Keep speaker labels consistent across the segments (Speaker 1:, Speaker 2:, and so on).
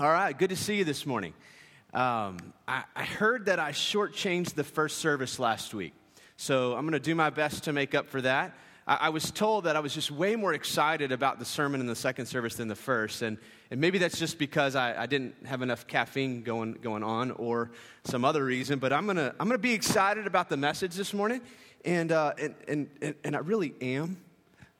Speaker 1: All right, good to see you this morning. Um, I, I heard that I shortchanged the first service last week, so I'm going to do my best to make up for that. I, I, was told that I was just way more excited about the sermon in the second service than the first, and, and maybe that's just because I, I didn't have enough caffeine going, going on or some other reason, but I'm going to I'm to be excited about the message this morning, and, uh, and, and, and, and I really am.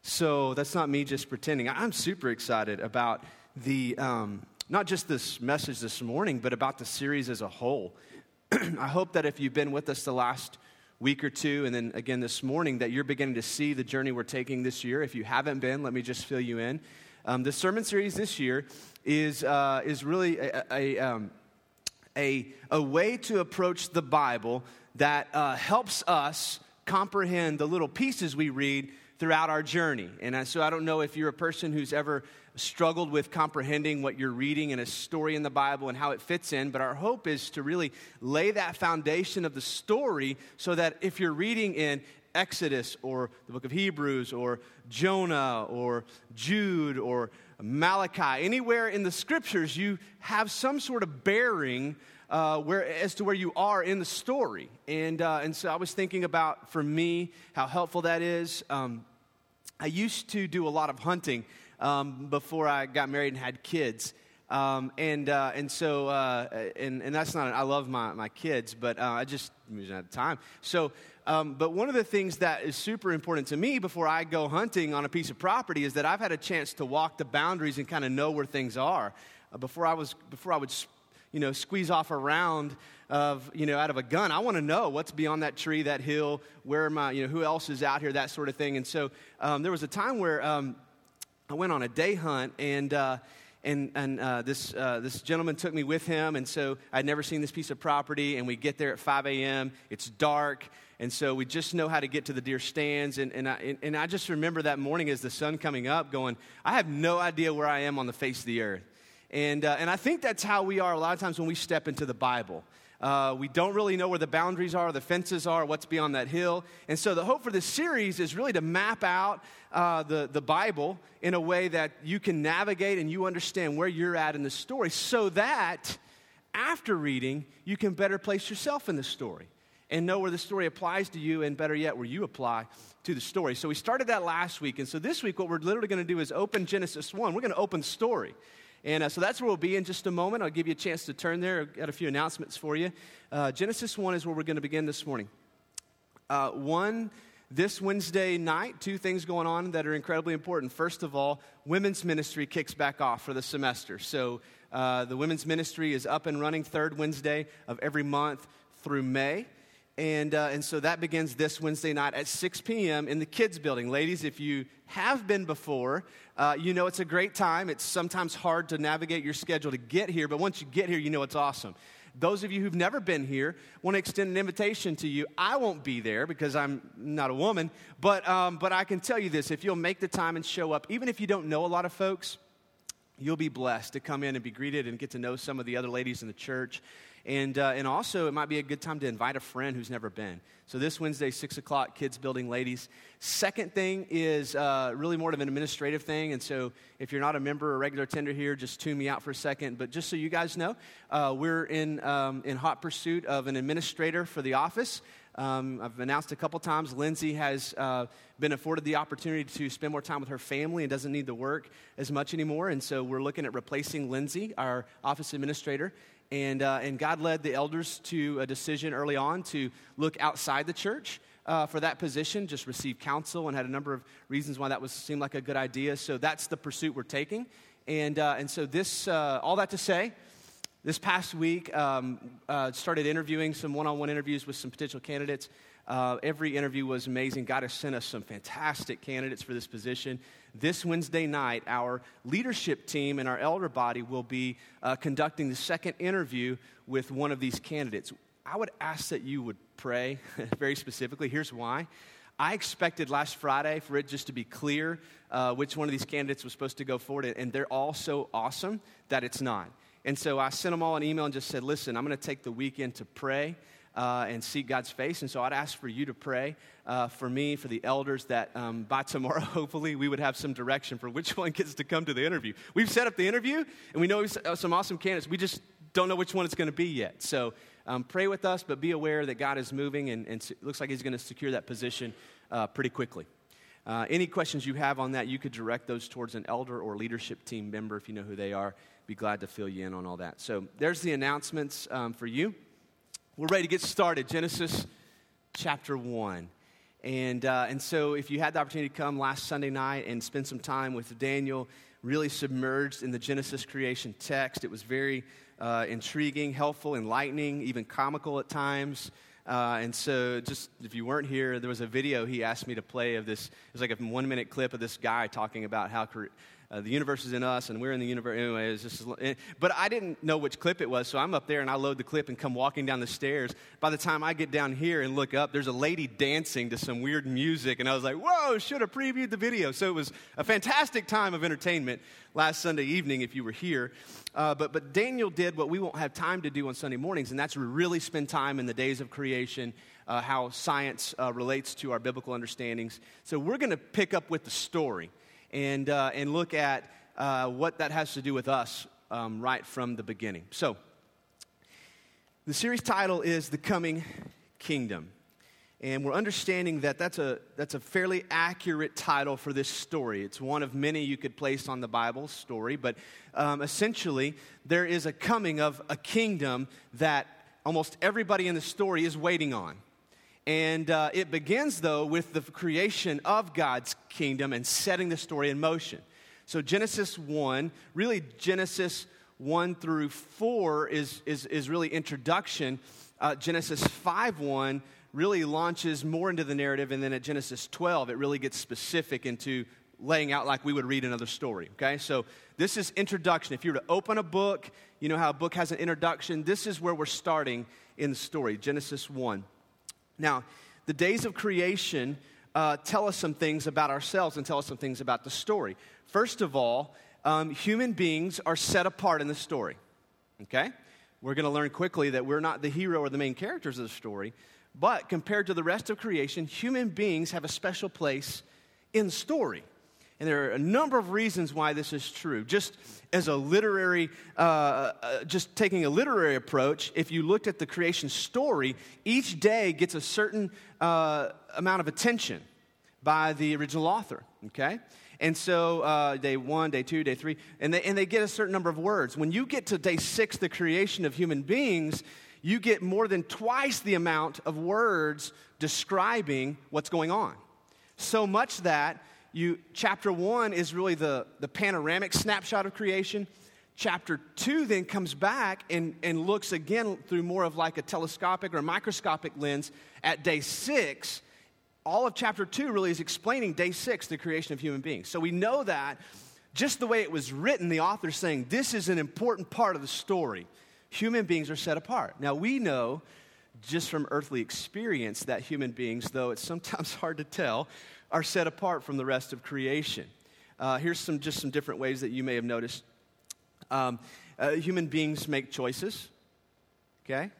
Speaker 1: So that's not me just pretending. I'm super excited about the. Um, not just this message this morning, but about the series as a whole. I hope that if you've been with us the last week or two, and then again this morning, that you're beginning to see the journey we're taking this year. If you haven't been, let me just fill you in. Um, the sermon series this year is, uh, is really a, a, um, a, a, way to approach the Bible that uh, helps us comprehend the little pieces we read throughout our journey. And so I don't know if you're a person who's ever struggled with comprehending what you're reading in a story in the Bible and how it fits in, but our hope is to really lay that foundation of the story so that if you're reading in Exodus or the book of Hebrews or Jonah or Jude or Malachi, anywhere in the scriptures, you have some sort of bearing uh, where, as to where you are in the story. And, uh, and so I was thinking about, for me, how helpful that is. Um, I used to do a lot of hunting um, before I got married and had kids. Um, and, uh, and so, uh, and, and that's not, I love my, my kids, but uh, I just was out of time. So, um, but one of the things that is super important to me before I go hunting on a piece of property is that I've had a chance to walk the boundaries and kind of know where things are. Uh, before I was, before I would, you know, squeeze off a round of, you know, out of a gun, I want to know what's beyond that tree, that hill, where am I, you know, who else is out here, that sort of thing. And so um, there was a time where um, I went on a day hunt, and, uh, and, and uh, this, uh, this gentleman took me with him, and so I'd never seen this piece of property, and we get there at 5 a.m., it's dark, and so we just know how to get to the deer stands, and, and, I, and I just remember that morning as the sun coming up going, I have no idea where I am on the face of the earth. And, uh, and I think that's how we are a lot of times when we step into the Bible. Uh, we don't really know where the boundaries are, the fences are, what's beyond that hill. And so the hope for this series is really to map out uh, the, the Bible in a way that you can navigate and you understand where you're at in the story so that after reading, you can better place yourself in the story and know where the story applies to you and better yet, where you apply to the story. So we started that last week. And so this week, what we're literally going to do is open Genesis 1. We're going to open story. And uh, so that's where we'll be in just a moment. I'll give you a chance to turn there. I've got a few announcements for you. Uh, Genesis 1 is where we're going to begin this morning. Uh, one, this Wednesday night, two things going on that are incredibly important. First of all, women's ministry kicks back off for the semester. So uh, the women's ministry is up and running third Wednesday of every month through May. And, uh, and so that begins this Wednesday night at 6 p.m. in the kids' building. Ladies, if you have been before, uh, you know it's a great time. It's sometimes hard to navigate your schedule to get here, but once you get here, you know it's awesome. Those of you who've never been here want to extend an invitation to you. I won't be there because I'm not a woman, but, um, but I can tell you this if you'll make the time and show up, even if you don't know a lot of folks, you'll be blessed to come in and be greeted and get to know some of the other ladies in the church. And, uh, and also, it might be a good time to invite a friend who's never been. So, this Wednesday, 6 o'clock, Kids Building Ladies. Second thing is uh, really more of an administrative thing. And so, if you're not a member or regular attender here, just tune me out for a second. But just so you guys know, uh, we're in, um, in hot pursuit of an administrator for the office. Um, I've announced a couple times Lindsay has uh, been afforded the opportunity to spend more time with her family and doesn't need to work as much anymore. And so we're looking at replacing Lindsay, our office administrator. And, uh, and God led the elders to a decision early on to look outside the church uh, for that position, just receive counsel, and had a number of reasons why that was seemed like a good idea. So that's the pursuit we're taking. And, uh, and so this, uh, all that to say, this past week, um, uh, started interviewing some one-on-one interviews with some potential candidates. Uh, every interview was amazing. God has sent us some fantastic candidates for this position. This Wednesday night, our leadership team and our elder body will be uh, conducting the second interview with one of these candidates. I would ask that you would pray very specifically. Here's why. I expected last Friday for it just to be clear uh, which one of these candidates was supposed to go forward, and they're all so awesome that it's not. And so I sent them all an email and just said, listen, I'm going to take the weekend to pray uh, and seek God's face. And so I'd ask for you to pray uh, for me, for the elders, that um, by tomorrow, hopefully, we would have some direction for which one gets to come to the interview. We've set up the interview, and we know uh, some awesome candidates. We just don't know which one it's going to be yet. So um, pray with us, but be aware that God is moving, and, and it looks like He's going to secure that position uh, pretty quickly. Uh, any questions you have on that, you could direct those towards an elder or leadership team member if you know who they are. Be glad to fill you in on all that. So there's the announcements um, for you. We're ready to get started. Genesis chapter 1. And, uh, and so, if you had the opportunity to come last Sunday night and spend some time with Daniel, really submerged in the Genesis creation text, it was very uh, intriguing, helpful, enlightening, even comical at times. Uh, and so, just if you weren't here, there was a video he asked me to play of this. It was like a one minute clip of this guy talking about how uh, the universe is in us and we're in the universe. Anyway, just, eh, but I didn't know which clip it was, so I'm up there and I load the clip and come walking down the stairs. By the time I get down here and look up, there's a lady dancing to some weird music, and I was like, whoa, should have previewed the video. So it was a fantastic time of entertainment last Sunday evening if you were here. Uh, but, but Daniel did what we won't have time to do on Sunday mornings, and that's really spend time in the days of creation. Uh, how science uh, relates to our biblical understandings. So, we're going to pick up with the story and, uh, and look at uh, what that has to do with us um, right from the beginning. So, the series title is The Coming Kingdom. And we're understanding that that's a, that's a fairly accurate title for this story. It's one of many you could place on the Bible story, but um, essentially, there is a coming of a kingdom that almost everybody in the story is waiting on. And uh, it begins, though, with the creation of God's kingdom and setting the story in motion. So, Genesis 1, really, Genesis 1 through 4 is, is, is really introduction. Uh, Genesis 5 1 really launches more into the narrative, and then at Genesis 12, it really gets specific into laying out like we would read another story, okay? So, this is introduction. If you were to open a book, you know how a book has an introduction. This is where we're starting in the story, Genesis 1. Now, the days of creation uh, tell us some things about ourselves and tell us some things about the story. First of all, um, human beings are set apart in the story. Okay? We're going to learn quickly that we're not the hero or the main characters of the story, but compared to the rest of creation, human beings have a special place in story. And there are a number of reasons why this is true. Just as a literary, uh, uh, just taking a literary approach, if you looked at the creation story, each day gets a certain uh, amount of attention by the original author, okay? And so uh, day one, day two, day three, and they, and they get a certain number of words. When you get to day six, the creation of human beings, you get more than twice the amount of words describing what's going on. So much that you, chapter one is really the, the panoramic snapshot of creation. Chapter two then comes back and, and looks again through more of like a telescopic or microscopic lens at day six. All of chapter two really is explaining day six, the creation of human beings. So we know that just the way it was written, the author's saying this is an important part of the story. Human beings are set apart. Now we know just from earthly experience that human beings, though it's sometimes hard to tell, are set apart from the rest of creation. Uh, here's some, just some different ways that you may have noticed. Um, uh, human beings make choices, okay?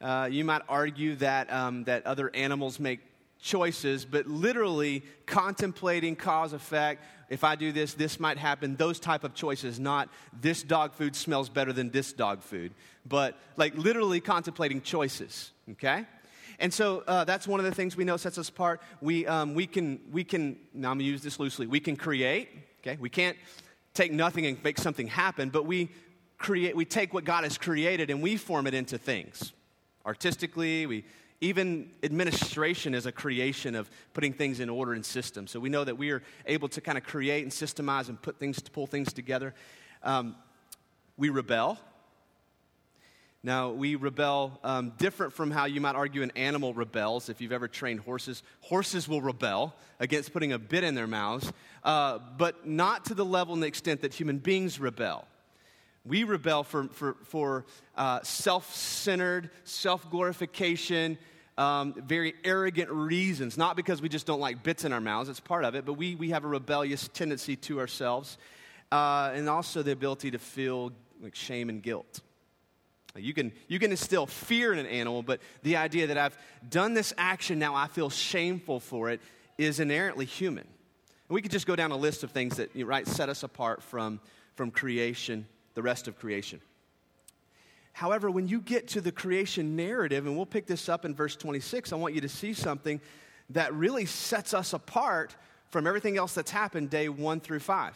Speaker 1: Uh, you might argue that, um, that other animals make choices, but literally contemplating cause effect. If I do this, this might happen. Those type of choices, not this dog food smells better than this dog food, but like literally contemplating choices, okay? And so uh, that's one of the things we know sets us apart. We, um, we can, we can, now I'm to use this loosely, we can create, okay? We can't take nothing and make something happen, but we create, we take what God has created and we form it into things. Artistically, we, even administration is a creation of putting things in order and system. So we know that we are able to kind of create and systemize and put things, to pull things together. Um, we rebel. Now, we rebel um, different from how you might argue an animal rebels. If you've ever trained horses, horses will rebel against putting a bit in their mouths, uh, but not to the level and the extent that human beings rebel. We rebel for, for, for uh, self centered, self glorification, um, very arrogant reasons. Not because we just don't like bits in our mouths, it's part of it, but we, we have a rebellious tendency to ourselves, uh, and also the ability to feel like shame and guilt. You can, you can instill fear in an animal, but the idea that I've done this action, now I feel shameful for it, is inherently human. And we could just go down a list of things that right, set us apart from, from creation, the rest of creation. However, when you get to the creation narrative, and we'll pick this up in verse 26, I want you to see something that really sets us apart from everything else that's happened day one through five.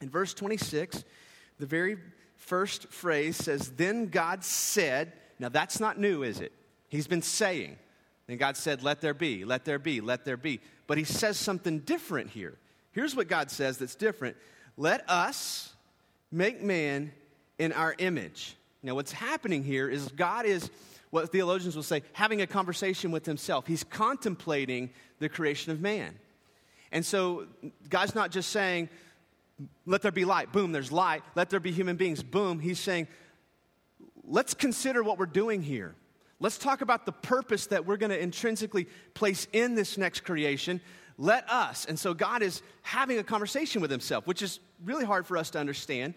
Speaker 1: In verse 26, the very first phrase says, Then God said, now that's not new, is it? He's been saying. Then God said, Let there be, let there be, let there be. But he says something different here. Here's what God says that's different Let us make man in our image now, what's happening here is God is, what theologians will say, having a conversation with himself. He's contemplating the creation of man. And so, God's not just saying, let there be light, boom, there's light. Let there be human beings, boom. He's saying, let's consider what we're doing here. Let's talk about the purpose that we're going to intrinsically place in this next creation. Let us. And so, God is having a conversation with himself, which is really hard for us to understand.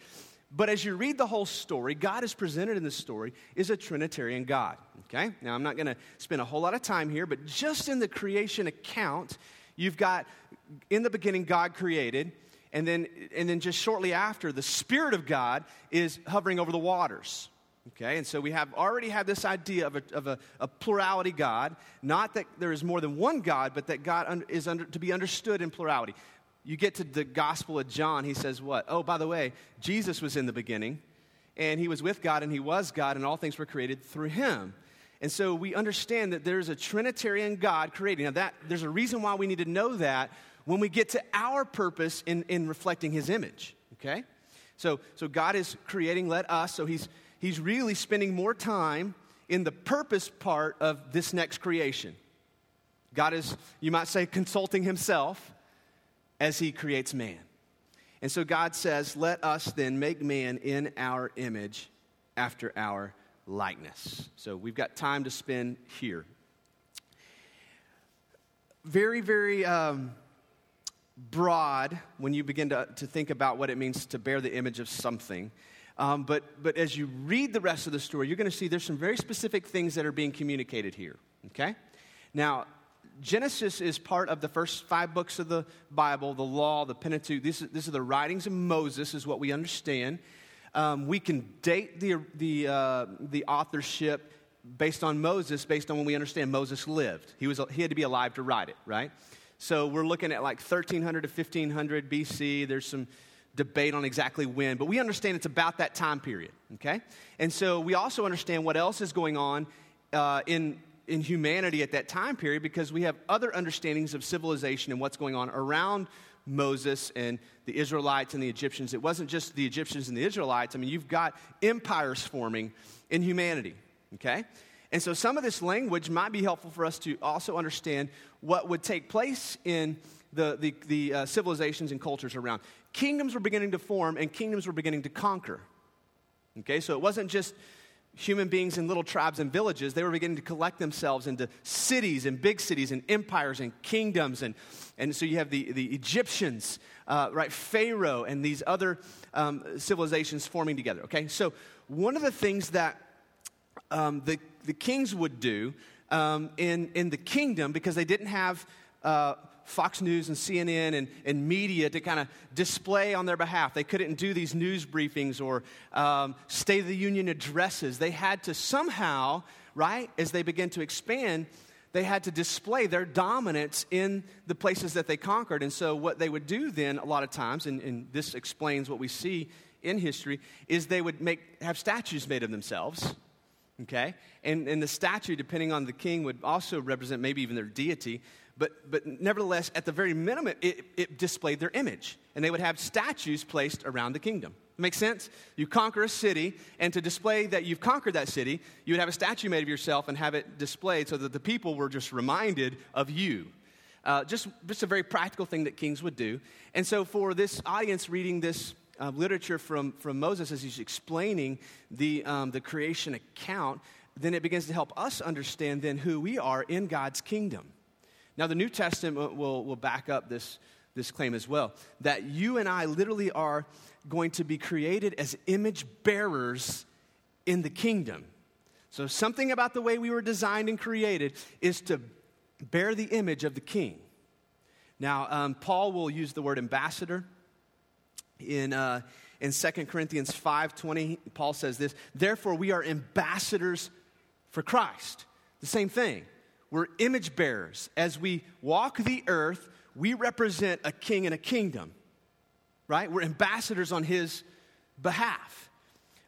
Speaker 1: But as you read the whole story, God is presented in this story is a Trinitarian God. Okay? Now, I'm not going to spend a whole lot of time here, but just in the creation account, you've got in the beginning, God created, and then, and then just shortly after, the Spirit of God is hovering over the waters. Okay, and so we have already had this idea of a, of a, a plurality God, not that there is more than one God, but that God is under, to be understood in plurality you get to the Gospel of John, he says, What? Oh, by the way, Jesus was in the beginning, and he was with God, and he was God, and all things were created through him. And so we understand that there's a Trinitarian God creating. Now, that, there's a reason why we need to know that when we get to our purpose in, in reflecting his image, okay? So, so God is creating, let us, so he's, he's really spending more time in the purpose part of this next creation. God is, you might say, consulting himself as he creates man. And so God says, Let us then make man in our image after our likeness. So we've got time to spend here. Very, very um, broad when you begin to, to think about what it means to bear the image of something. Um, but, but as you read the rest of the story, you're going to see there's some very specific things that are being communicated here. Okay? Now, Genesis is part of the first five books of the Bible, the law, the Pentateuch. These, these are the writings of Moses, is what we understand. Um, we can date the, the, uh, the authorship based on Moses, based on when we understand Moses lived. He, was, he had to be alive to write it, right? So we're looking at like 1300 to 1500 BC. There's some debate on exactly when, but we understand it's about that time period, okay? And so we also understand what else is going on uh, in in humanity at that time period because we have other understandings of civilization and what's going on around Moses and the Israelites and the Egyptians. It wasn't just the Egyptians and the Israelites. I mean, you've got empires forming in humanity, okay? And so some of this language might be helpful for us to also understand what would take place in the, the, the uh, civilizations and cultures around. Kingdoms were beginning to form and kingdoms were beginning to conquer. Okay, so it wasn't just human beings in little tribes and villages, they were beginning to collect themselves into cities and big cities and empires and kingdoms. And, and so you have the, the Egyptians, uh, right? Pharaoh and these other um, civilizations forming together, okay? So one of the things that um, the, the kings would do um, in, in the kingdom, because they didn't have uh, Fox News and CNN and, and media to kind of display on their behalf. They couldn't do these news briefings or um, State of the Union addresses. They had to somehow, right, as they began to expand, they had to display their dominance in the places that they conquered. And so, what they would do then, a lot of times, and, and this explains what we see in history, is they would make, have statues made of themselves okay? And, and the statue, depending on the king, would also represent maybe even their deity. But, but nevertheless, at the very minimum, it, it displayed their image. And they would have statues placed around the kingdom. Make sense? You conquer a city, and to display that you've conquered that city, you would have a statue made of yourself and have it displayed so that the people were just reminded of you. Uh, just, just a very practical thing that kings would do. And so, for this audience reading this uh, literature from, from Moses as he's explaining the, um, the creation account, then it begins to help us understand then who we are in God's kingdom. Now, the New Testament will, will back up this, this claim as well that you and I literally are going to be created as image bearers in the kingdom. So, something about the way we were designed and created is to bear the image of the king. Now, um, Paul will use the word ambassador in, uh, in 2 Corinthians 5.20. Paul says this, Therefore, we are ambassadors for Christ. The same thing. We're image bearers. As we walk the earth, we represent a king and a kingdom, right? We're ambassadors on his behalf.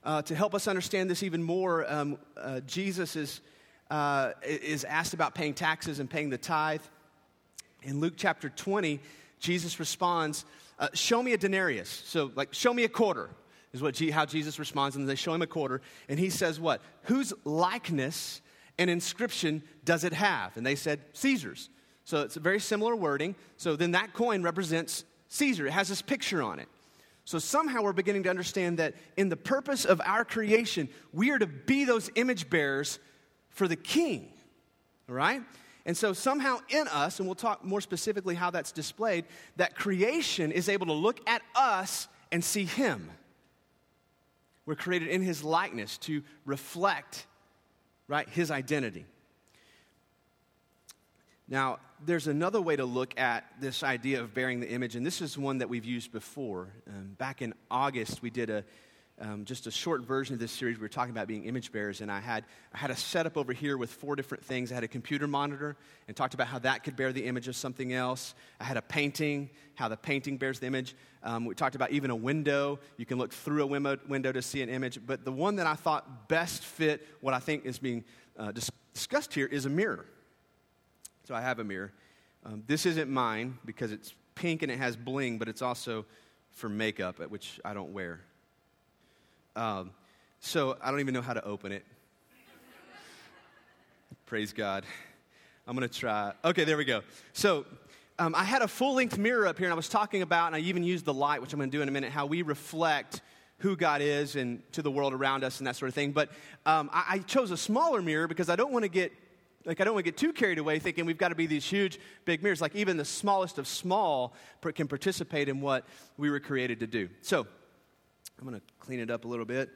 Speaker 1: Uh, to help us understand this even more, um, uh, Jesus is, uh, is asked about paying taxes and paying the tithe. In Luke chapter 20, Jesus responds, uh, Show me a denarius. So, like, show me a quarter is what G- how Jesus responds. And they show him a quarter. And he says, What? Whose likeness and inscription does it have? And they said, Caesar's. So it's a very similar wording. So then that coin represents Caesar, it has this picture on it. So somehow we're beginning to understand that in the purpose of our creation, we are to be those image bearers for the king. All right? And so somehow in us, and we'll talk more specifically how that's displayed, that creation is able to look at us and see him. We're created in his likeness to reflect, right, his identity. Now, there's another way to look at this idea of bearing the image, and this is one that we've used before. Um, back in August, we did a um, just a short version of this series. We were talking about being image bearers, and I had I had a setup over here with four different things. I had a computer monitor, and talked about how that could bear the image of something else. I had a painting, how the painting bears the image. Um, we talked about even a window. You can look through a window, window to see an image. But the one that I thought best fit what I think is being uh, discussed here is a mirror. So I have a mirror. Um, this isn't mine because it's pink and it has bling, but it's also for makeup, which I don't wear. Um, so I don't even know how to open it. Praise God. I'm going to try. Okay, there we go. So um, I had a full length mirror up here, and I was talking about, and I even used the light, which I'm going to do in a minute, how we reflect who God is and to the world around us and that sort of thing. But um, I, I chose a smaller mirror because I don't want to get like i don't want to get too carried away thinking we've got to be these huge big mirrors like even the smallest of small can participate in what we were created to do so i'm going to clean it up a little bit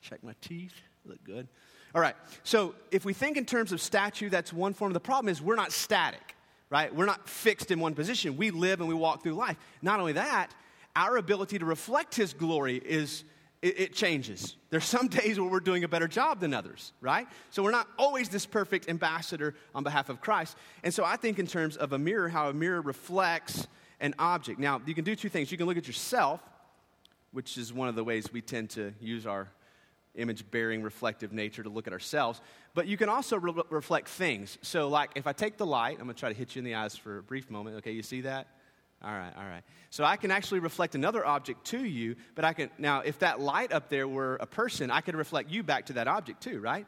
Speaker 1: check my teeth look good all right so if we think in terms of statue that's one form the problem is we're not static right we're not fixed in one position we live and we walk through life not only that our ability to reflect his glory is it, it, changes. There's some days where we're doing a better job than others, right? So we're not always this perfect ambassador on behalf of Christ. And so I think in terms of a mirror, how a mirror reflects an object. Now, you can do two things. You can look at yourself, which is one of the ways we tend to use our image bearing reflective nature to look at ourselves but you can also re- reflect things so like if i take the light i'm going to try to hit you in the eyes for a brief moment okay you see that all right, all right. So I can actually reflect another object to you, but I can, now, if that light up there were a person, I could reflect you back to that object too, right?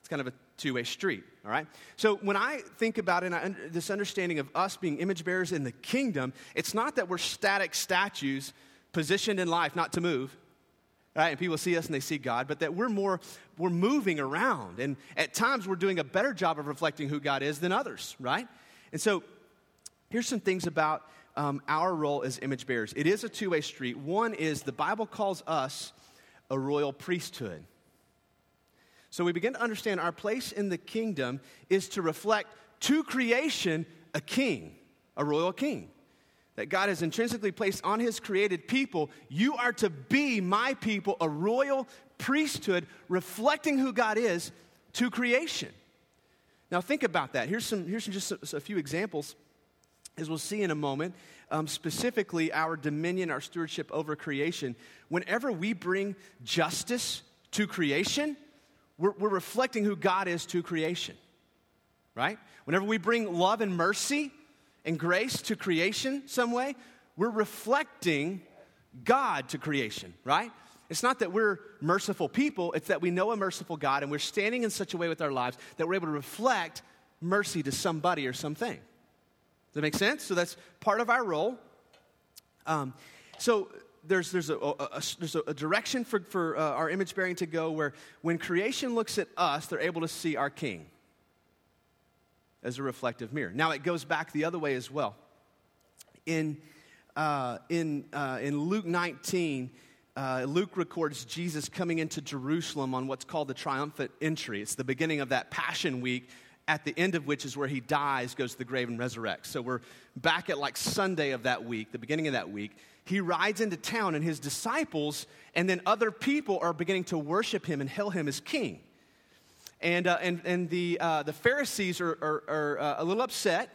Speaker 1: It's kind of a two way street, all right? So when I think about it, this understanding of us being image bearers in the kingdom, it's not that we're static statues positioned in life not to move, right? And people see us and they see God, but that we're more, we're moving around. And at times we're doing a better job of reflecting who God is than others, right? And so here's some things about um, our role as image bearers. It is a two way street. One is the Bible calls us a royal priesthood. So we begin to understand our place in the kingdom is to reflect to creation a king, a royal king. That God has intrinsically placed on his created people. You are to be my people, a royal priesthood reflecting who God is to creation. Now, think about that. Here's, some, here's just a, a few examples as we'll see in a moment, um, specifically our dominion, our stewardship over creation, whenever we bring justice to creation, we're, we're reflecting who God is to creation, right? Whenever we bring love and mercy and grace to creation some way, we're reflecting God to creation, right? It's not that we're merciful people, it's that we know a merciful God and we're standing in such a way with our lives that we're able to reflect mercy to somebody or something Does that make sense? So that's part of our role. Um, so there's, there's, a, a, a, there's a direction for, for uh, our image bearing to go where when creation looks at us, they're able to see our king as a reflective mirror. Now it goes back the other way as well. In, uh, in, uh, in Luke 19, uh, Luke records Jesus coming into Jerusalem on what's called the triumphant entry. It's the beginning of that Passion Week, at the end of which is where he dies, goes to the grave, and resurrects. So we're back at like Sunday of that week, the beginning of that week. He rides into town, and his disciples and then other people are beginning to worship him and hail him as king. And, uh, and, and the, uh, the Pharisees are, are, are uh, a little upset,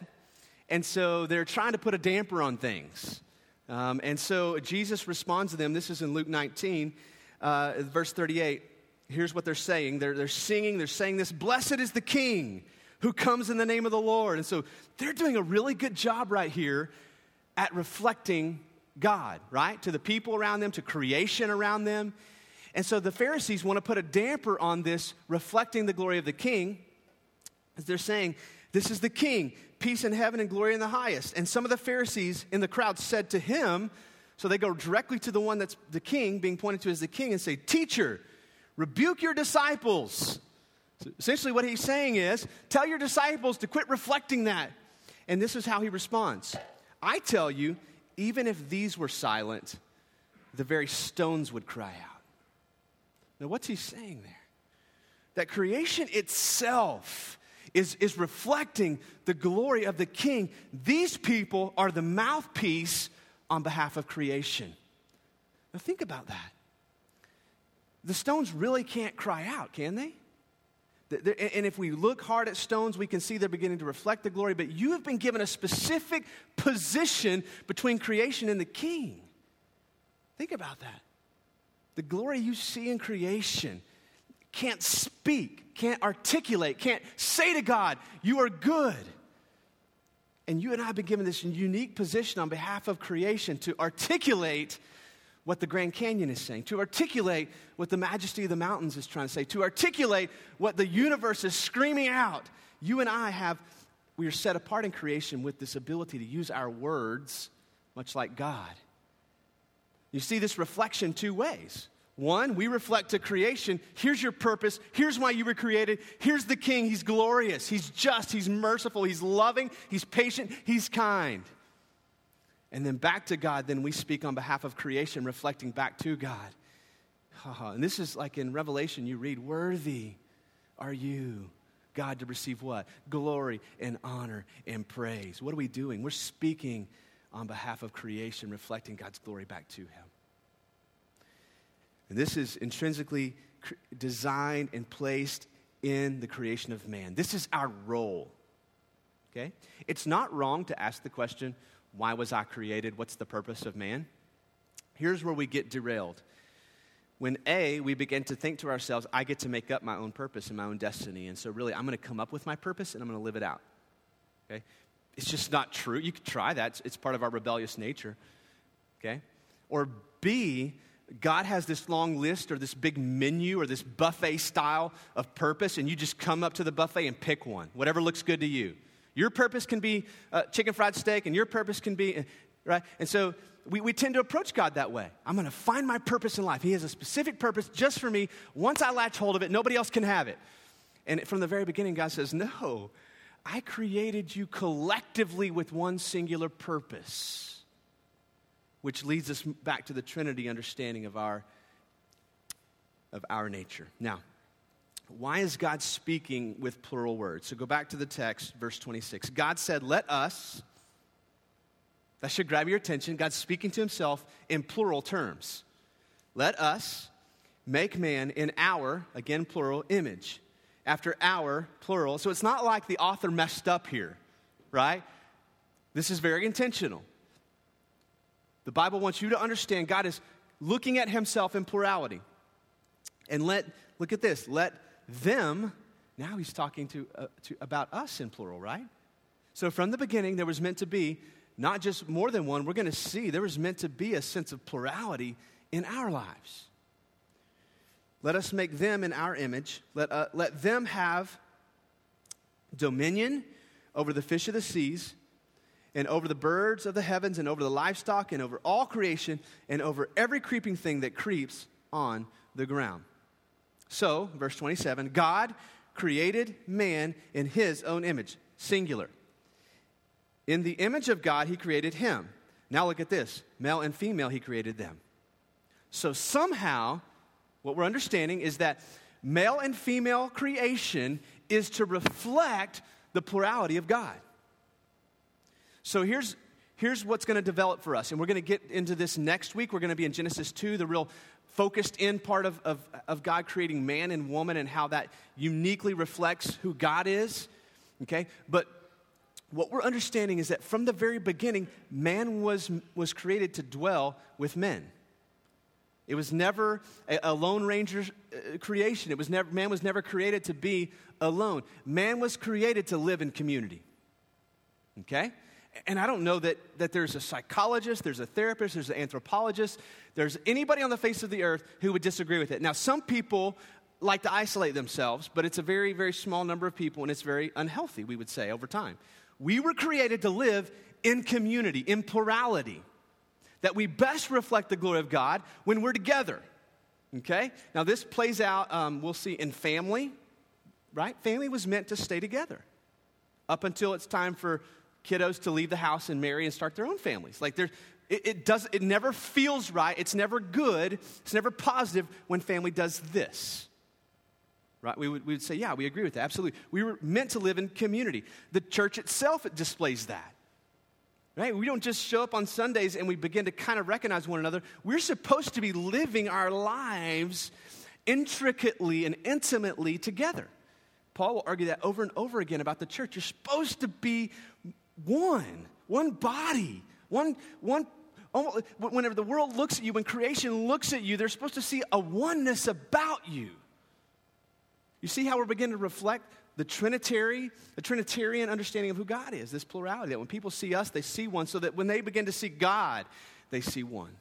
Speaker 1: and so they're trying to put a damper on things. Um, and so Jesus responds to them. This is in Luke 19, uh, verse 38. Here's what they're saying they're, they're singing, they're saying this Blessed is the King who comes in the name of the Lord. And so they're doing a really good job right here at reflecting God, right? To the people around them, to creation around them. And so the Pharisees want to put a damper on this, reflecting the glory of the King, as they're saying, This is the King peace in heaven and glory in the highest. And some of the Pharisees in the crowd said to him, so they go directly to the one that's the king, being pointed to as the king, and say, Teacher, rebuke your disciples. So essentially, what he's saying is, tell your disciples to quit reflecting that. And this is how he responds I tell you, even if these were silent, the very stones would cry out. Now, what's he saying there? That creation itself is, is reflecting the glory of the king. These people are the mouthpiece on behalf of creation. Now, think about that. The stones really can't cry out, can they? And if we look hard at stones, we can see they're beginning to reflect the glory, but you have been given a specific position between creation and the king. Think about that. The glory you see in creation can't speak, can't articulate, can't say to God, You are good. And you and I have been given this unique position on behalf of creation to articulate what the Grand Canyon is saying, to articulate what the majesty of the mountains is trying to say, to articulate what the universe is screaming out. You and I have, we are set apart in creation with this ability to use our words much like God. You see this reflection two ways. One, we reflect to creation. Here's your purpose. Here's why you were created. Here's the king. He's glorious. He's just. He's merciful. He's loving. He's patient. He's kind. And then back to God, then we speak on behalf of creation, reflecting back to God. And this is like in Revelation, you read, Worthy are you, God, to receive what? Glory and honor and praise. What are we doing? We're speaking on behalf of creation, reflecting God's glory back to Him. And this is intrinsically designed and placed in the creation of man. This is our role. Okay? It's not wrong to ask the question, why was I created? What's the purpose of man? Here's where we get derailed. When A, we begin to think to ourselves, I get to make up my own purpose and my own destiny. And so, really, I'm going to come up with my purpose and I'm going to live it out. Okay? It's just not true. You could try that, it's, it's part of our rebellious nature. Okay? Or B, God has this long list or this big menu or this buffet style of purpose, and you just come up to the buffet and pick one, whatever looks good to you. Your purpose can be uh, chicken fried steak, and your purpose can be, uh, right? And so we, we tend to approach God that way. I'm going to find my purpose in life. He has a specific purpose just for me. Once I latch hold of it, nobody else can have it. And from the very beginning, God says, No, I created you collectively with one singular purpose which leads us back to the Trinity understanding of our, of our nature. Now, why is God speaking with plural words? So go back to the text, verse 26. God said, Let us, that should grab your attention. God's speaking to himself in plural terms. Let us make man in our, again, plural, image. After our, plural. So it's not like the author messed up here, right? This is very intentional. The Bible wants you to understand God is looking at himself in plurality. And let, look at this, let them, now he's talking to, uh, to, about us in plural, right? So from the beginning, there was meant to be not just more than one, we're going to see there was meant to be a sense of plurality in our lives. Let us make them in our image. Let, uh, let them have dominion over the fish of the seas and over the birds of the heavens and over the livestock and over all creation and over every creeping thing that creeps on the ground. So, verse 27 God created man in his own image, singular. In the image of God, he created him. Now look at this male and female, he created them. So somehow, what we're understanding is that male and female creation is to reflect the plurality of God. So here's, here's what's going to develop for us. And we're going to get into this next week. We're going to be in Genesis 2, the real focused in part of, of, of God creating man and woman and how that uniquely reflects who God is. Okay? But what we're understanding is that from the very beginning, man was, was created to dwell with men. It was never a, Lone Ranger uh, creation. It was never, man was never created to be alone. Man was created to live in community. Okay? And I don't know that, that there's a psychologist, there's a therapist, there's an anthropologist, there's anybody on the face of the earth who would disagree with it. Now, some people like to isolate themselves, but it's a very, very small number of people, and it's very unhealthy, we would say, over time. We were created to live in community, in plurality, that we best reflect the glory of God when we're together. Okay? Now, this plays out, um, we'll see, in family, right? Family was meant to stay together up until it's time for kiddos to leave the house and marry and start their own families. Like there's, it, it, does, it never feels right. It's never good. It's never positive when family does this. Right? We would, we would say, yeah, we agree with that. Absolutely. We were meant to live in community. The church itself it displays that. Right? We don't just show up on Sundays and we begin to kind of recognize one another. We're supposed to be living our lives intricately and intimately together. Paul will argue that over and over again about the church. You're supposed to be one, one body, one, one. Whenever the world looks at you, when creation looks at you, they're supposed to see a oneness about you. You see how we're beginning to reflect the Trinitary, the Trinitarian understanding of who God is, this plurality, that when people see us, they see one, so that when they begin to see God, they see one.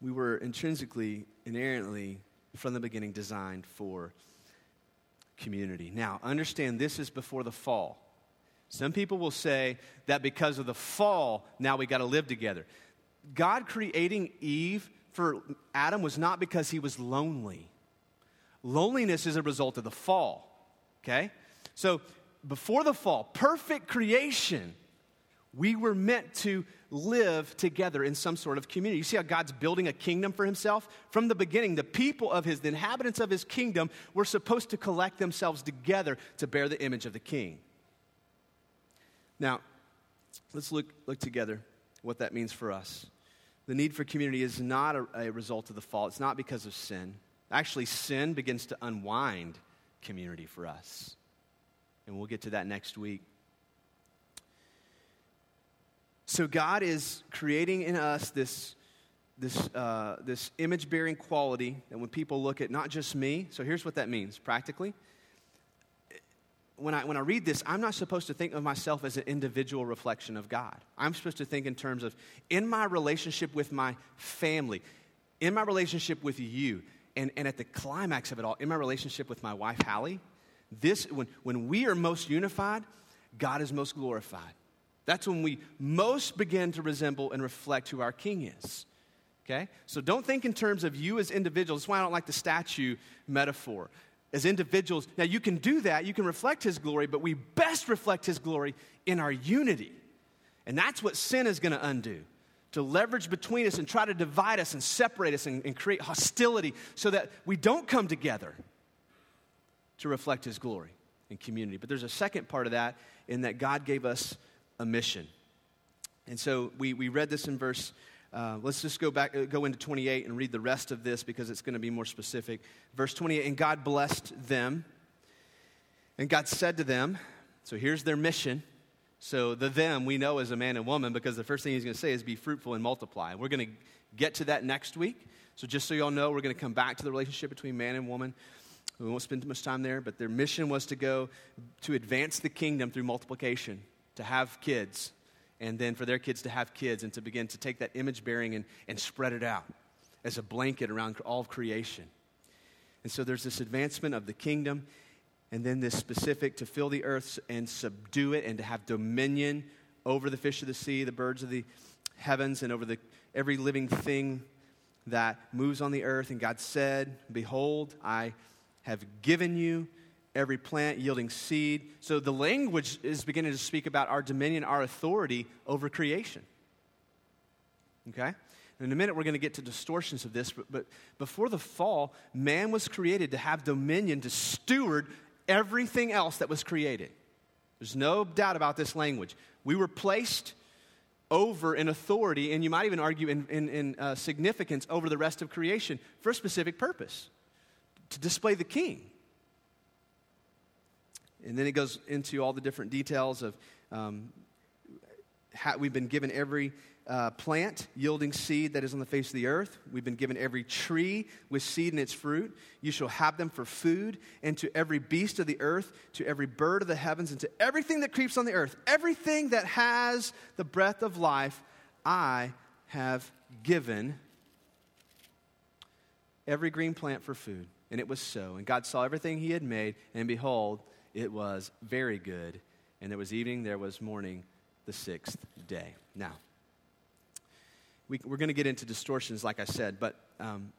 Speaker 1: We were intrinsically, inherently, from the beginning, designed for community. Now, understand this is before the fall. Some people will say that because of the fall, now we got to live together. God creating Eve for Adam was not because he was lonely. Loneliness is a result of the fall, okay? So, before the fall, perfect creation, we were meant to live together in some sort of community. You see how God's building a kingdom for himself? From the beginning, the people of his, the inhabitants of his kingdom, were supposed to collect themselves together to bear the image of the king. Now, let's look, look together what that means for us. The need for community is not a, a result of the fall, it's not because of sin. Actually, sin begins to unwind community for us. And we'll get to that next week. So, God is creating in us this, this, uh, this image bearing quality that when people look at not just me, so here's what that means practically when I, when I read this, I'm not supposed to think of myself as an individual reflection of God. I'm supposed to think in terms of in my relationship with my family, in my relationship with you, and, and at the climax of it all, in my relationship with my wife, Hallie. This, when, when we are most unified, God is most glorified. That's when we most begin to resemble and reflect who our King is. Okay? So don't think in terms of you as individuals. That's why I don't like the statue metaphor as individuals. Now, you can do that, you can reflect His glory, but we best reflect His glory in our unity. And that's what sin is going to undo to leverage between us and try to divide us and separate us and, and create hostility so that we don't come together to reflect His glory in community. But there's a second part of that in that God gave us a mission. And so we, we read this in verse uh, let's just go back, uh, go into 28 and read the rest of this because it's going to be more specific. Verse 28 And God blessed them, and God said to them, so here's their mission. So the them we know as a man and woman because the first thing he's going to say is be fruitful and multiply. We're going to get to that next week. So just so y'all know, we're going to come back to the relationship between man and woman. We won't spend too much time there, but their mission was to go to advance the kingdom through multiplication, to have kids, and then for their kids to have kids and to begin to take that image bearing and, and spread it out as a blanket around all of creation. And so there's this advancement of the kingdom, and then this specific to fill the earth and subdue it and to have dominion over the fish of the sea, the birds of the heavens, and over the, every living thing that moves on the earth. And God said, Behold, I have given you every plant yielding seed. So the language is beginning to speak about our dominion, our authority over creation. Okay? In a minute, we're going to get to distortions of this, but, but before the fall, man was created to have dominion, to steward everything else that was created. There's no doubt about this language. We were placed over in authority, and you might even argue in, in, in uh, significance over the rest of creation for a specific purpose to display the king. And then it goes into all the different details of um, how we've been given every uh, plant yielding seed that is on the face of the earth. We've been given every tree with seed in its fruit. You shall have them for food, and to every beast of the earth, to every bird of the heavens, and to everything that creeps on the earth, everything that has the breath of life, I have given every green plant for food. And it was so. And God saw everything he had made, and behold, it was very good. And there was evening, there was morning, the sixth day. Now, we, are going to get into distortions, like I said, but um,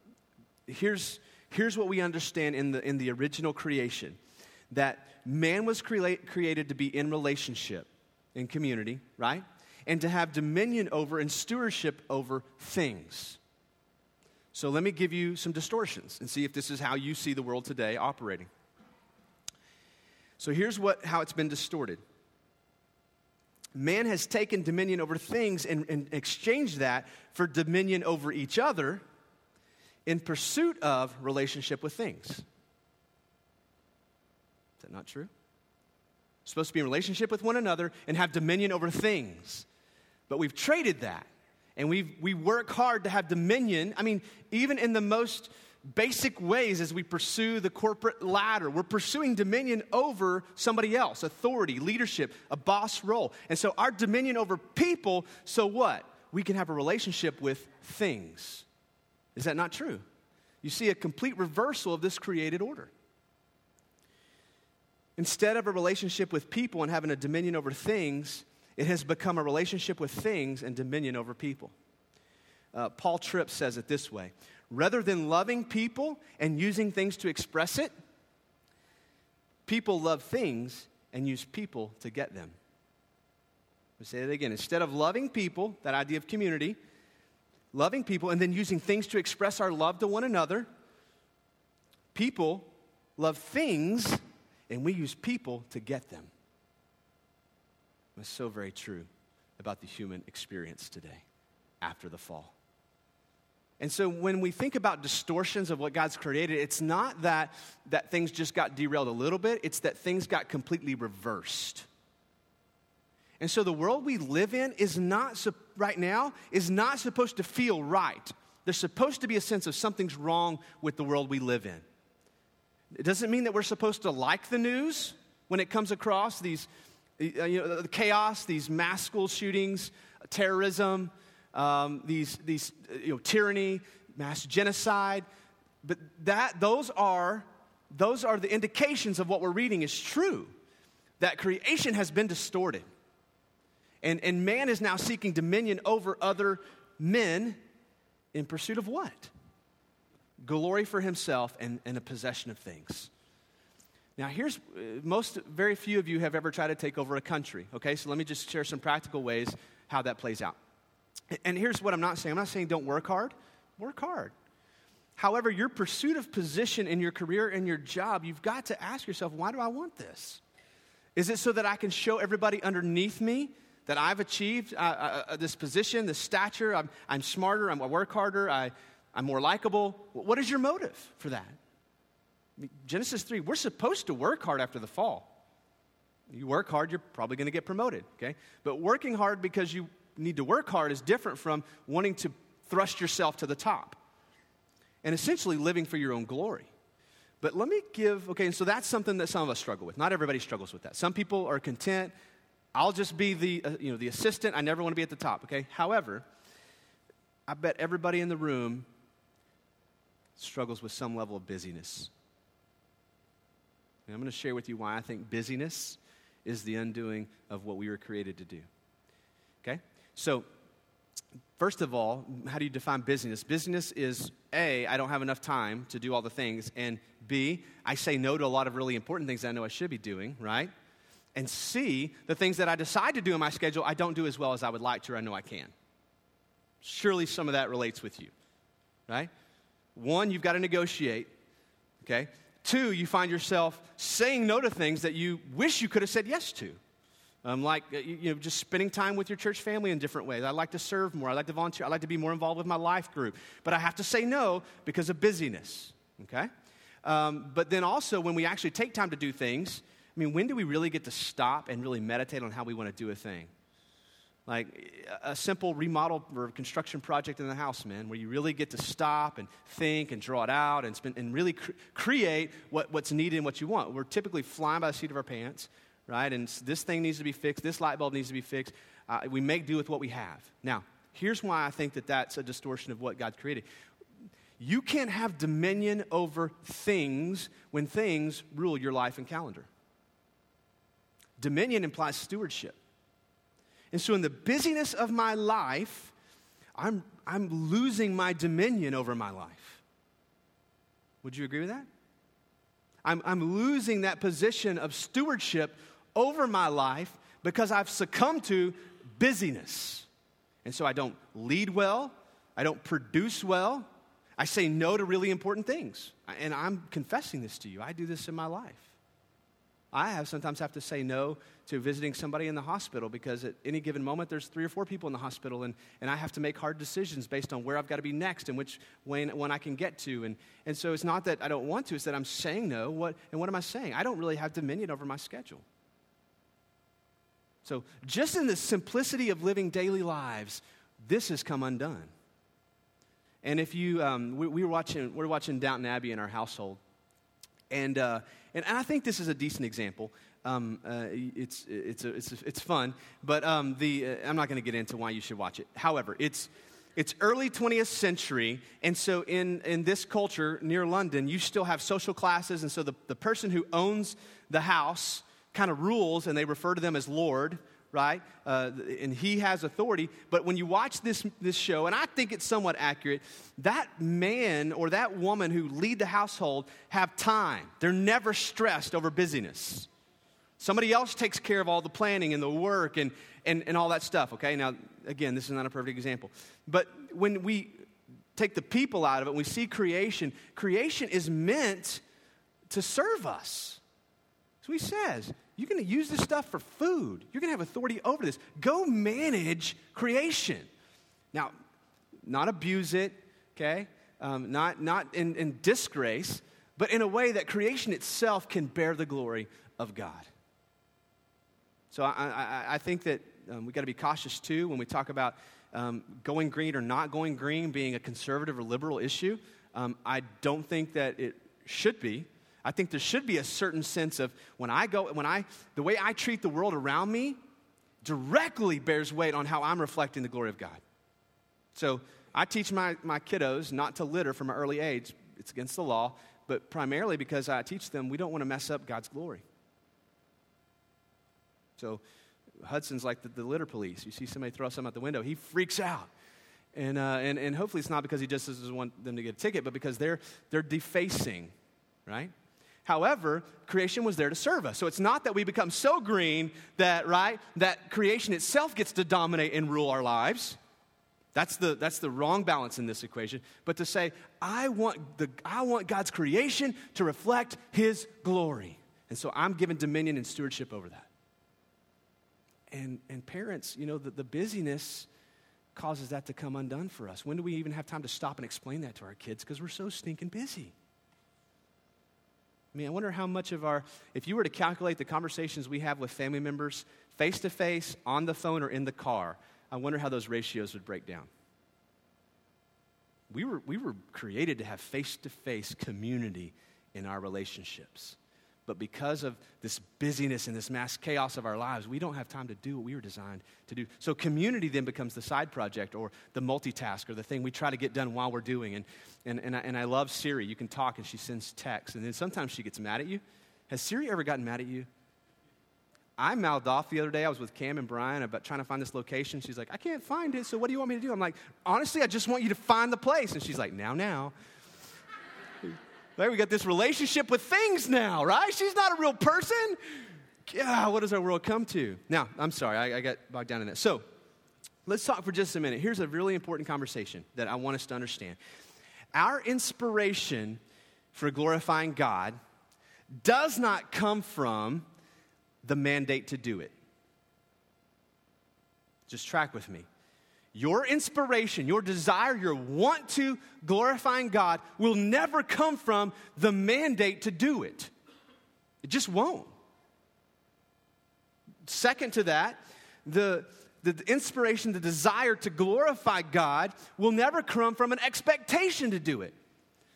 Speaker 1: here's, here's what we understand in the, in the original creation that man was crea- created to be in relationship, in community, right? And to have dominion over and stewardship over things. So let me give you some distortions and see if this is how you see the world today operating. So here's what, how it's been distorted man has taken dominion over things and, and exchanged that for dominion over each other in pursuit of relationship with things. Is that not true? supposed to be in relationship with one another and have dominion over things. But we've traded that. And we we work hard to have dominion. I mean, even in the most basic ways as we pursue the corporate ladder. We're pursuing dominion over somebody else, authority, leadership, a boss role. And so our dominion over people, so what? We can have a relationship with things. Is that not true? You see a complete reversal of this created order. Instead of a relationship with people and having a dominion over things, it has become a relationship with things and dominion over people. Uh, Paul Tripp says it this way rather than loving people and using things to express it, people love things and use people to get them. Me say that again. Instead of loving people, that idea of community, loving people and then using things to express our love to one another, people love things and we use people to get them. That's so very true about the human experience today after the fall. And so when we think about distortions of what God's created, it's not that, that things just got derailed a little bit, it's that things got completely reversed. And so the world we live in is not, right now, is not supposed to feel right. There's supposed to be a sense of something's wrong with the world we live in. It doesn't mean that we're supposed to like the news when it comes across these, you know, the chaos, these mass school shootings, terrorism, um, these, these you know, tyranny, mass genocide. But that, those, are, those are the indications of what we're reading is true. That creation has been distorted. And, and man is now seeking dominion over other men in pursuit of what? Glory for himself and, and a possession of things. Now, here's uh, most, very few of you have ever tried to take over a country, okay? So let me just share some practical ways how that plays out. And here's what I'm not saying I'm not saying don't work hard, work hard. However, your pursuit of position in your career and your job, you've got to ask yourself, why do I want this? Is it so that I can show everybody underneath me that I've achieved uh, uh, uh this position, this stature? I'm, I'm smarter, I'm, I work harder, I, I'm more likable. What is your motive for that? Genesis 3, we're supposed to work hard after the fall. You work hard, you're probably going to get promoted, okay? But working hard because you need to work hard is different from wanting to thrust yourself to the top and essentially living for your own glory. But let me give, okay, and so that's something that some of us struggle with. Not everybody struggles with that. Some people are content. I'll just be the, uh, you know, the assistant. I never want to be at the top, okay? However, I bet everybody in the room struggles with some level of busyness. And I'm going to share with you why I think busyness is the undoing of what we were created to do. Okay? So, first of all, how do you define busyness? Busyness is A, I don't have enough time to do all the things, and B, I say no to a lot of really important things I know I should be doing, right? And C, the things that I decide to do in my schedule, I don't do as well as I would like to or I know I can. Surely some of that relates with you, right? One, you've got to negotiate, okay? Two, you find yourself saying no to things that you wish you could have said yes to. Um, like, uh, you know, just spending time with your church family in different ways. I like to serve more. I like to volunteer. I like to be more involved with my life group. But I have to say no because of busyness, okay? Um, but then also, when we actually take time to do things, I mean, when do we really get to stop and really meditate on how we want to do a thing? Like a simple remodel or construction project in the house, man, where you really get to stop and think and draw it out and, spend, and really cr- create what, what's needed and what you want. We're typically flying by the seat of our pants, right? And this thing needs to be fixed, this light bulb needs to be fixed. Uh, we make do with what we have. Now, here's why I think that that's a distortion of what God created. You can't have dominion over things when things rule your life and calendar. Dominion implies stewardship. And so, in the busyness of my life, I'm, I'm losing my dominion over my life. Would you agree with that? I'm, I'm losing that position of stewardship over my life because I've succumbed to busyness. And so I don't lead well, I don't produce well, I say no to really important things. And I'm confessing this to you. I do this in my life. I have sometimes have to say no to visiting somebody in the hospital because at any given moment there's three or four people in the hospital and, and I have to make hard decisions based on where I've got to be next and which when, when I can get to. And, and so it's not that I don't want to, it's that I'm saying no. What, and what am I saying? I don't really have dominion over my schedule. So just in the simplicity of living daily lives, this has come undone. And if you, um, we, we, were watching, we're watching Downton Abbey in our household. And, uh, and, I think this is a decent example. Um, uh, it's, it's, a, it's, a, it's fun, but um, the, uh, I'm not going to get into why you should watch it. However, it's, it's early 20th century, and so in, in this culture near London, you still have social classes, and so the, the person who owns the house kind of rules, and they refer to them as Lord, right? Uh, and he has authority. But when you watch this, this show, and I think it's somewhat accurate, that man or that woman who lead the household have time. They're never stressed over busyness. Somebody else takes care of all the planning and the work and, and, and all that stuff, okay? Now, again, this is not a perfect example. But when we take the people out of it, we see creation, creation is meant to serve us. So he says, you're going to use this stuff for food. You're going to have authority over this. Go manage creation. Now, not abuse it, okay? Um, not not in, in disgrace, but in a way that creation itself can bear the glory of God. So I, I, I think that um, we got to be cautious too when we talk about um, going green or not going green being a conservative or liberal issue. Um, I don't think that it should be. I think there should be a certain sense of when I go, when I, the way I treat the world around me directly bears weight on how I'm reflecting the glory of God. So I teach my, my kiddos not to litter from an early age. It's against the law, but primarily because I teach them we don't want to mess up God's glory. So Hudson's like the, the litter police. You see somebody throw something out the window, he freaks out. And, uh, and, and hopefully it's not because he just doesn't want them to get a ticket, but because they're, they're defacing, right? However, creation was there to serve us. So it's not that we become so green that, right, that creation itself gets to dominate and rule our lives. That's the, that's the wrong balance in this equation. But to say, I want, the, I want God's creation to reflect His glory. And so I'm given dominion and stewardship over that. And, and parents, you know, the, the busyness causes that to come undone for us. When do we even have time to stop and explain that to our kids? Because we're so stinking busy. I mean, I wonder how much of our, if you were to calculate the conversations we have with family members face to face, on the phone, or in the car, I wonder how those ratios would break down. We were, we were created to have face to face community in our relationships. But because of this busyness and this mass chaos of our lives, we don't have time to do what we were designed to do. So, community then becomes the side project or the multitask or the thing we try to get done while we're doing. And, and, and, I, and I love Siri. You can talk and she sends texts. And then sometimes she gets mad at you. Has Siri ever gotten mad at you? I mouthed off the other day. I was with Cam and Brian about trying to find this location. She's like, I can't find it. So, what do you want me to do? I'm like, honestly, I just want you to find the place. And she's like, now, now. Right? We got this relationship with things now, right? She's not a real person. Yeah, what does our world come to? Now, I'm sorry, I, I got bogged down in that. So, Let's talk for just a minute. Here's a really important conversation that I want us to understand. Our inspiration for glorifying God does not come from the mandate to do it. Just track with me. Your inspiration, your desire, your want to glorifying God will never come from the mandate to do it. It just won't. Second to that, the, the inspiration, the desire to glorify God will never come from an expectation to do it.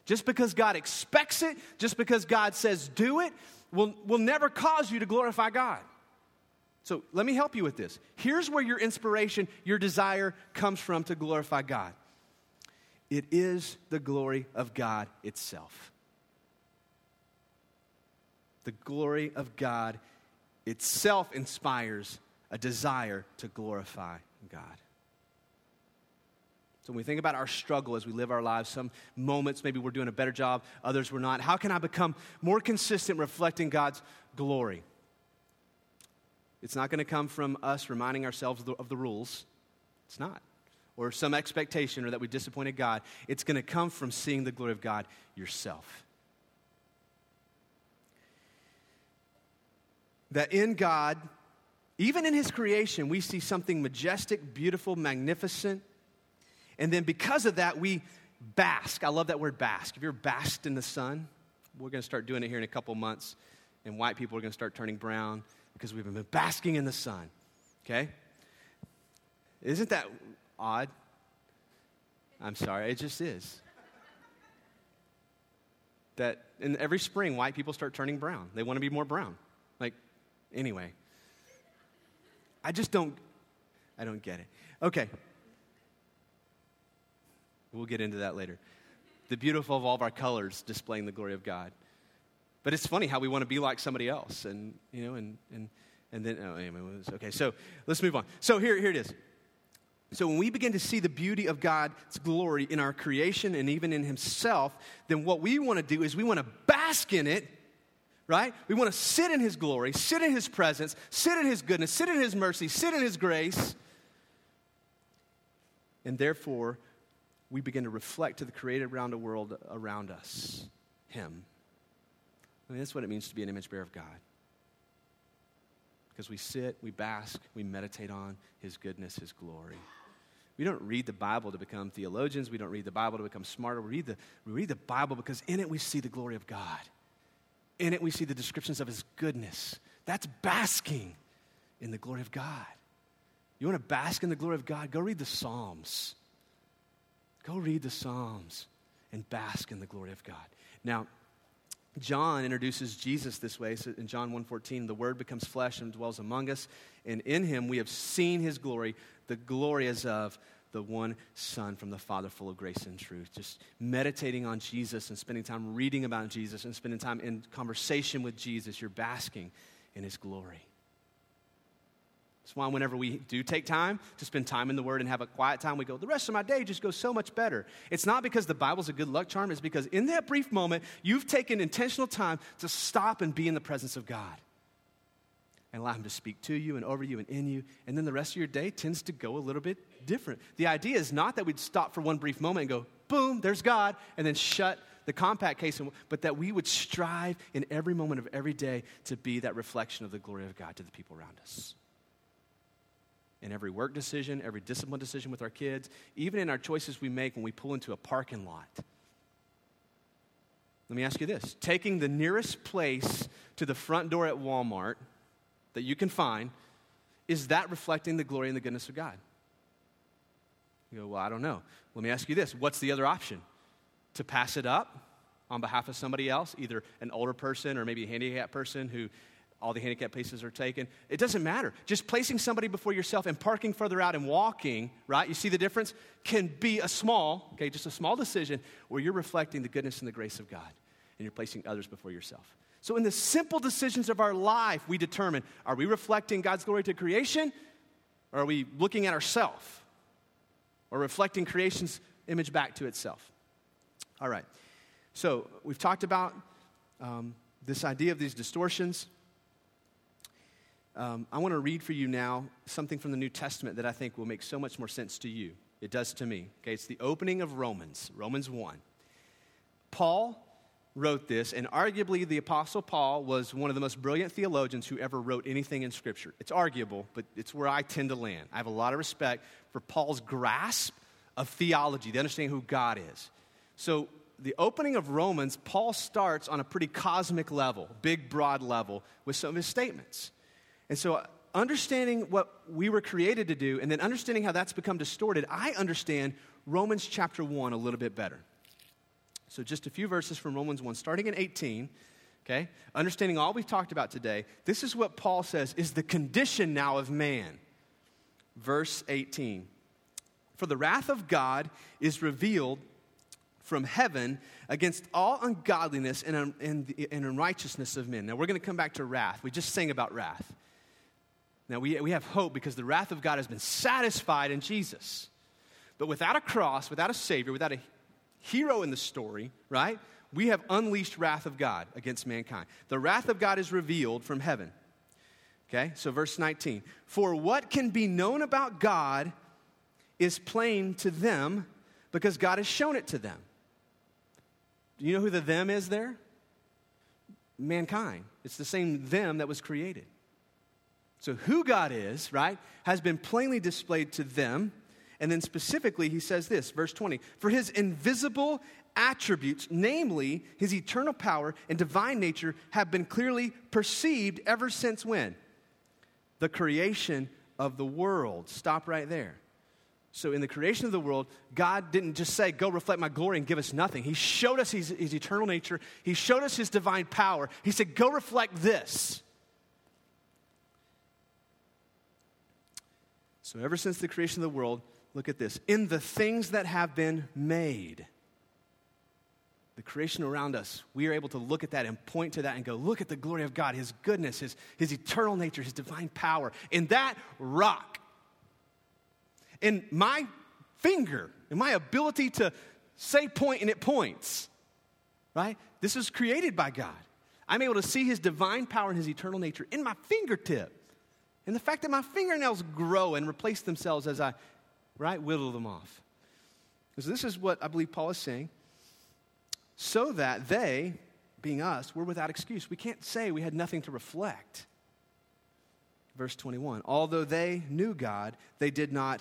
Speaker 1: Just because God expects it, just because God says do it, will, will never cause you to glorify God. So let me help you with this. Here's where your inspiration, your desire comes from to glorify God it is the glory of God itself. The glory of God itself inspires a desire to glorify God. So when we think about our struggle as we live our lives, some moments maybe we're doing a better job, others we're not. How can I become more consistent reflecting God's glory? It's not going to come from us reminding ourselves of the, of the rules. It's not. Or some expectation or that we disappointed God. It's going to come from seeing the glory of God yourself. That in God, even in His creation, we see something majestic, beautiful, magnificent. And then because of that, we bask. I love that word bask. If you're basked in the sun? We're going to start doing it here in a couple months, and white people are going to start turning brown because we've been basking in the sun. Okay? Isn't that odd? I'm sorry, it just is. That in every spring, white people start turning brown. They want to be more brown. Like, anyway. I just don't, I don't get it. Okay. We'll get into that later. The beautiful of all of our colors displaying the glory of God. But it's funny how we want to be like somebody else. And, you know, and, and, and then, oh, anyway, okay, so let's move on. So here, here it is. So when we begin to see the beauty of God's glory in our creation and even in Himself, then what we want to do is we want to bask in it right? We want to sit in His glory, sit in His presence, sit in His goodness, sit in His mercy, sit in His grace. And therefore, we begin to reflect to the created around the world around us Him. I mean, that's what it means to be an image bearer of God. Because we sit, we bask, we meditate on His goodness, His glory. We don't read the Bible to become theologians. We don't read the Bible to become smarter. We read the, we read the Bible because in it we see the glory of God. In it, we see the descriptions of his goodness. That's basking in the glory of God. You want to bask in the glory of God? Go read the Psalms. Go read the Psalms and bask in the glory of God. Now, John introduces Jesus this way. So in John 1:14, the word becomes flesh and dwells among us, and in him we have seen his glory, the glory as of the one Son from the Father, full of grace and truth. Just meditating on Jesus and spending time reading about Jesus and spending time in conversation with Jesus, you're basking in His glory. That's why whenever we do take time to spend time in the Word and have a quiet time, we go, the rest of my day just goes so much better. It's not because the Bible's a good luck charm, it's because in that brief moment, you've taken intentional time to stop and be in the presence of God and allow Him to speak to you and over you and in you. And then the rest of your day tends to go a little bit different. The idea is not that we'd stop for one brief moment and go, boom, there's God, and then shut the compact case, but that we would strive in every moment of every day to be that reflection of the glory of God to the people around us. In every work decision, every discipline decision with our kids, even in our choices we make when we pull into a parking lot. Let me ask you this taking the nearest place to the front door at Walmart that you can find, is that reflecting the glory and the goodness of God? You go, well, I don't know. Let me ask you this what's the other option? To pass it up on behalf of somebody else, either an older person or maybe a handicapped person who all the handicap places are taken. It doesn't matter. Just placing somebody before yourself and parking further out and walking, right? You see the difference? Can be a small, okay, just a small decision where you're reflecting the goodness and the grace of God and you're placing others before yourself. So, in the simple decisions of our life, we determine are we reflecting God's glory to creation? Or are we looking at ourselves? Or reflecting creation's image back to itself? All right. So, we've talked about um, this idea of these distortions. Um, I want to read for you now something from the New Testament that I think will make so much more sense to you. It does to me. Okay, it's the opening of Romans, Romans 1. Paul wrote this, and arguably the Apostle Paul was one of the most brilliant theologians who ever wrote anything in Scripture. It's arguable, but it's where I tend to land. I have a lot of respect for Paul's grasp of theology, the understanding who God is. So, the opening of Romans, Paul starts on a pretty cosmic level, big, broad level, with some of his statements. And so, understanding what we were created to do and then understanding how that's become distorted, I understand Romans chapter 1 a little bit better. So, just a few verses from Romans 1, starting in 18, okay? Understanding all we've talked about today, this is what Paul says is the condition now of man. Verse 18 For the wrath of God is revealed from heaven against all ungodliness and, and, and unrighteousness of men. Now, we're going to come back to wrath. We just sang about wrath. Now, we, we have hope because the wrath of God has been satisfied in Jesus. But without a cross, without a Savior, without a hero in the story, right? We have unleashed wrath of God against mankind. The wrath of God is revealed from heaven. Okay, so verse 19. For what can be known about God is plain to them because God has shown it to them. Do you know who the them is there? Mankind. It's the same them that was created. So, who God is, right, has been plainly displayed to them. And then specifically, he says this, verse 20 For his invisible attributes, namely his eternal power and divine nature, have been clearly perceived ever since when? The creation of the world. Stop right there. So, in the creation of the world, God didn't just say, Go reflect my glory and give us nothing. He showed us his, his eternal nature, He showed us His divine power. He said, Go reflect this. So, ever since the creation of the world, look at this. In the things that have been made, the creation around us, we are able to look at that and point to that and go, look at the glory of God, His goodness, His, His eternal nature, His divine power. In that rock, in my finger, in my ability to say point and it points, right? This is created by God. I'm able to see His divine power and His eternal nature in my fingertip. And the fact that my fingernails grow and replace themselves as I, right, whittle them off. Because this is what I believe Paul is saying. So that they, being us, were without excuse. We can't say we had nothing to reflect. Verse 21 Although they knew God, they did not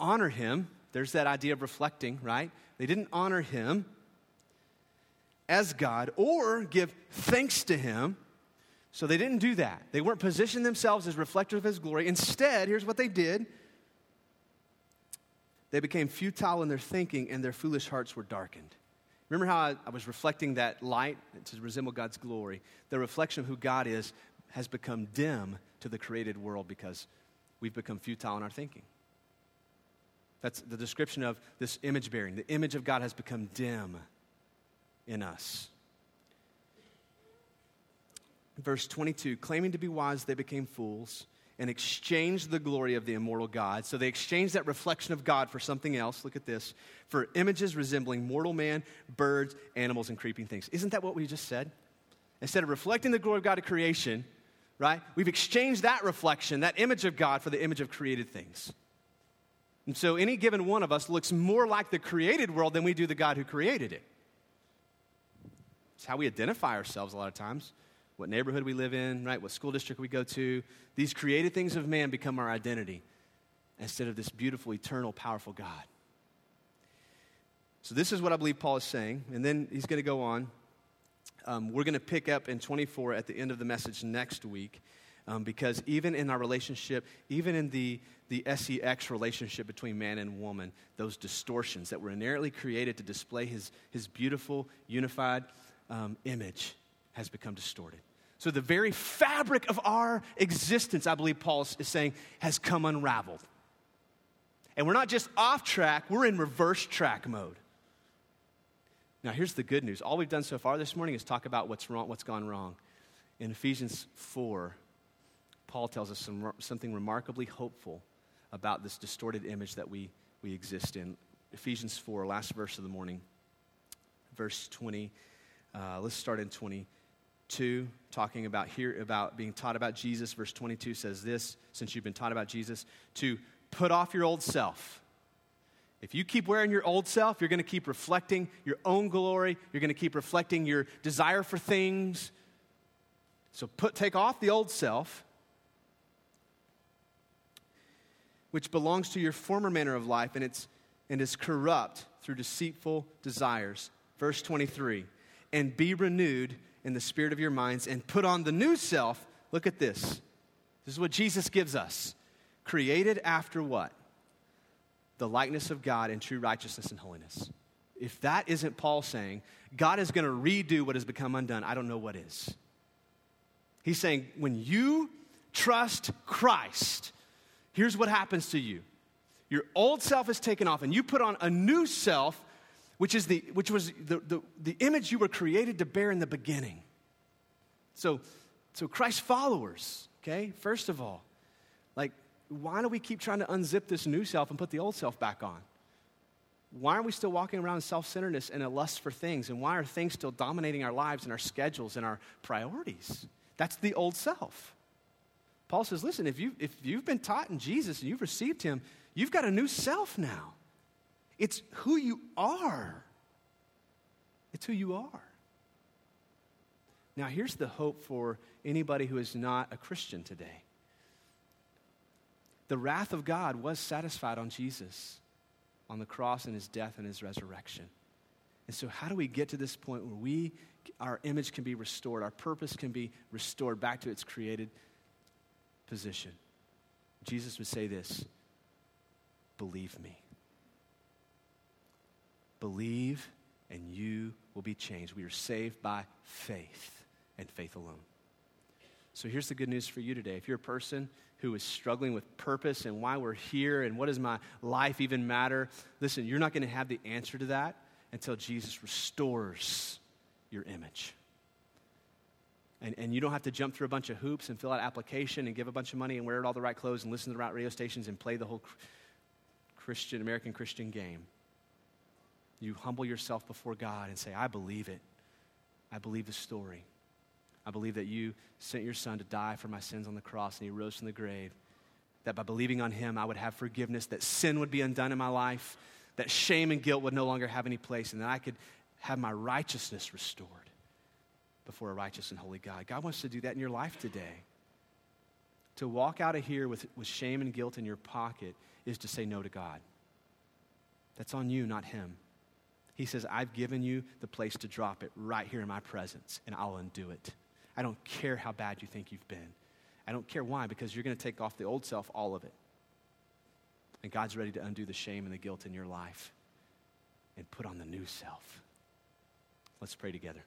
Speaker 1: honor him. There's that idea of reflecting, right? They didn't honor him as God or give thanks to him so they didn't do that. They weren't positioning themselves as reflectors of his glory. Instead, here's what they did they became futile in their thinking, and their foolish hearts were darkened. Remember how I, I was reflecting that light to resemble God's glory? The reflection of who God is has become dim to the created world because we've become futile in our thinking. That's the description of this image bearing. The image of God has become dim in us. Verse 22 claiming to be wise, they became fools and exchanged the glory of the immortal God. So they exchanged that reflection of God for something else. Look at this for images resembling mortal man, birds, animals, and creeping things. Isn't that what we just said? Instead of reflecting the glory of God to creation, right, we've exchanged that reflection, that image of God, for the image of created things. And so any given one of us looks more like the created world than we do the God who created it. It's how we identify ourselves a lot of times what neighborhood we live in, right? What school district we go to. These created things of man become our identity instead of this beautiful, eternal, powerful God. So, this is what I believe Paul is saying. And then he's going to go on. Um, we're going to pick up in 24 at the end of the message next week. Um, because even in our relationship, even in the, the sex relationship between man and woman, those distortions that were inherently created to display his, his beautiful, unified um, image has become distorted. So the very fabric of our existence, I believe Paul is saying, has come unraveled. And we're not just off track, we're in reverse track mode. Now, here's the good news. All we've done so far this morning is talk about what's wrong, what's gone wrong. In Ephesians 4, Paul tells us some, something remarkably hopeful about this distorted image that we, we exist in. Ephesians 4, last verse of the morning, verse 20. Uh, let's start in 20. 2, talking about here about being taught about Jesus. Verse 22 says this since you've been taught about Jesus, to put off your old self. If you keep wearing your old self, you're going to keep reflecting your own glory. You're going to keep reflecting your desire for things. So put, take off the old self, which belongs to your former manner of life, and, it's, and is corrupt through deceitful desires. Verse 23 and be renewed in the spirit of your minds and put on the new self. Look at this. This is what Jesus gives us. Created after what? The likeness of God in true righteousness and holiness. If that isn't Paul saying, God is going to redo what has become undone, I don't know what is. He's saying, when you trust Christ, here's what happens to you your old self is taken off, and you put on a new self which, is the, which was the, the, the image you were created to bear in the beginning. So, so Christ followers, okay, first of all, like, why do we keep trying to unzip this new self and put the old self back on? Why are we still walking around in self centeredness and a lust for things? And why are things still dominating our lives and our schedules and our priorities? That's the old self. Paul says, listen, if, you, if you've been taught in Jesus and you've received him, you've got a new self now. It's who you are. It's who you are. Now, here's the hope for anybody who is not a Christian today the wrath of God was satisfied on Jesus on the cross and his death and his resurrection. And so, how do we get to this point where we, our image can be restored, our purpose can be restored back to its created position? Jesus would say this believe me. Believe and you will be changed. We are saved by faith and faith alone. So here's the good news for you today. If you're a person who is struggling with purpose and why we're here and what does my life even matter, listen, you're not going to have the answer to that until Jesus restores your image. And, and you don't have to jump through a bunch of hoops and fill out application and give a bunch of money and wear all the right clothes and listen to the right radio stations and play the whole Christian, American Christian game. You humble yourself before God and say, I believe it. I believe the story. I believe that you sent your son to die for my sins on the cross and he rose from the grave. That by believing on him, I would have forgiveness, that sin would be undone in my life, that shame and guilt would no longer have any place, and that I could have my righteousness restored before a righteous and holy God. God wants to do that in your life today. To walk out of here with, with shame and guilt in your pocket is to say no to God. That's on you, not him. He says, I've given you the place to drop it right here in my presence, and I'll undo it. I don't care how bad you think you've been. I don't care why, because you're going to take off the old self, all of it. And God's ready to undo the shame and the guilt in your life and put on the new self. Let's pray together.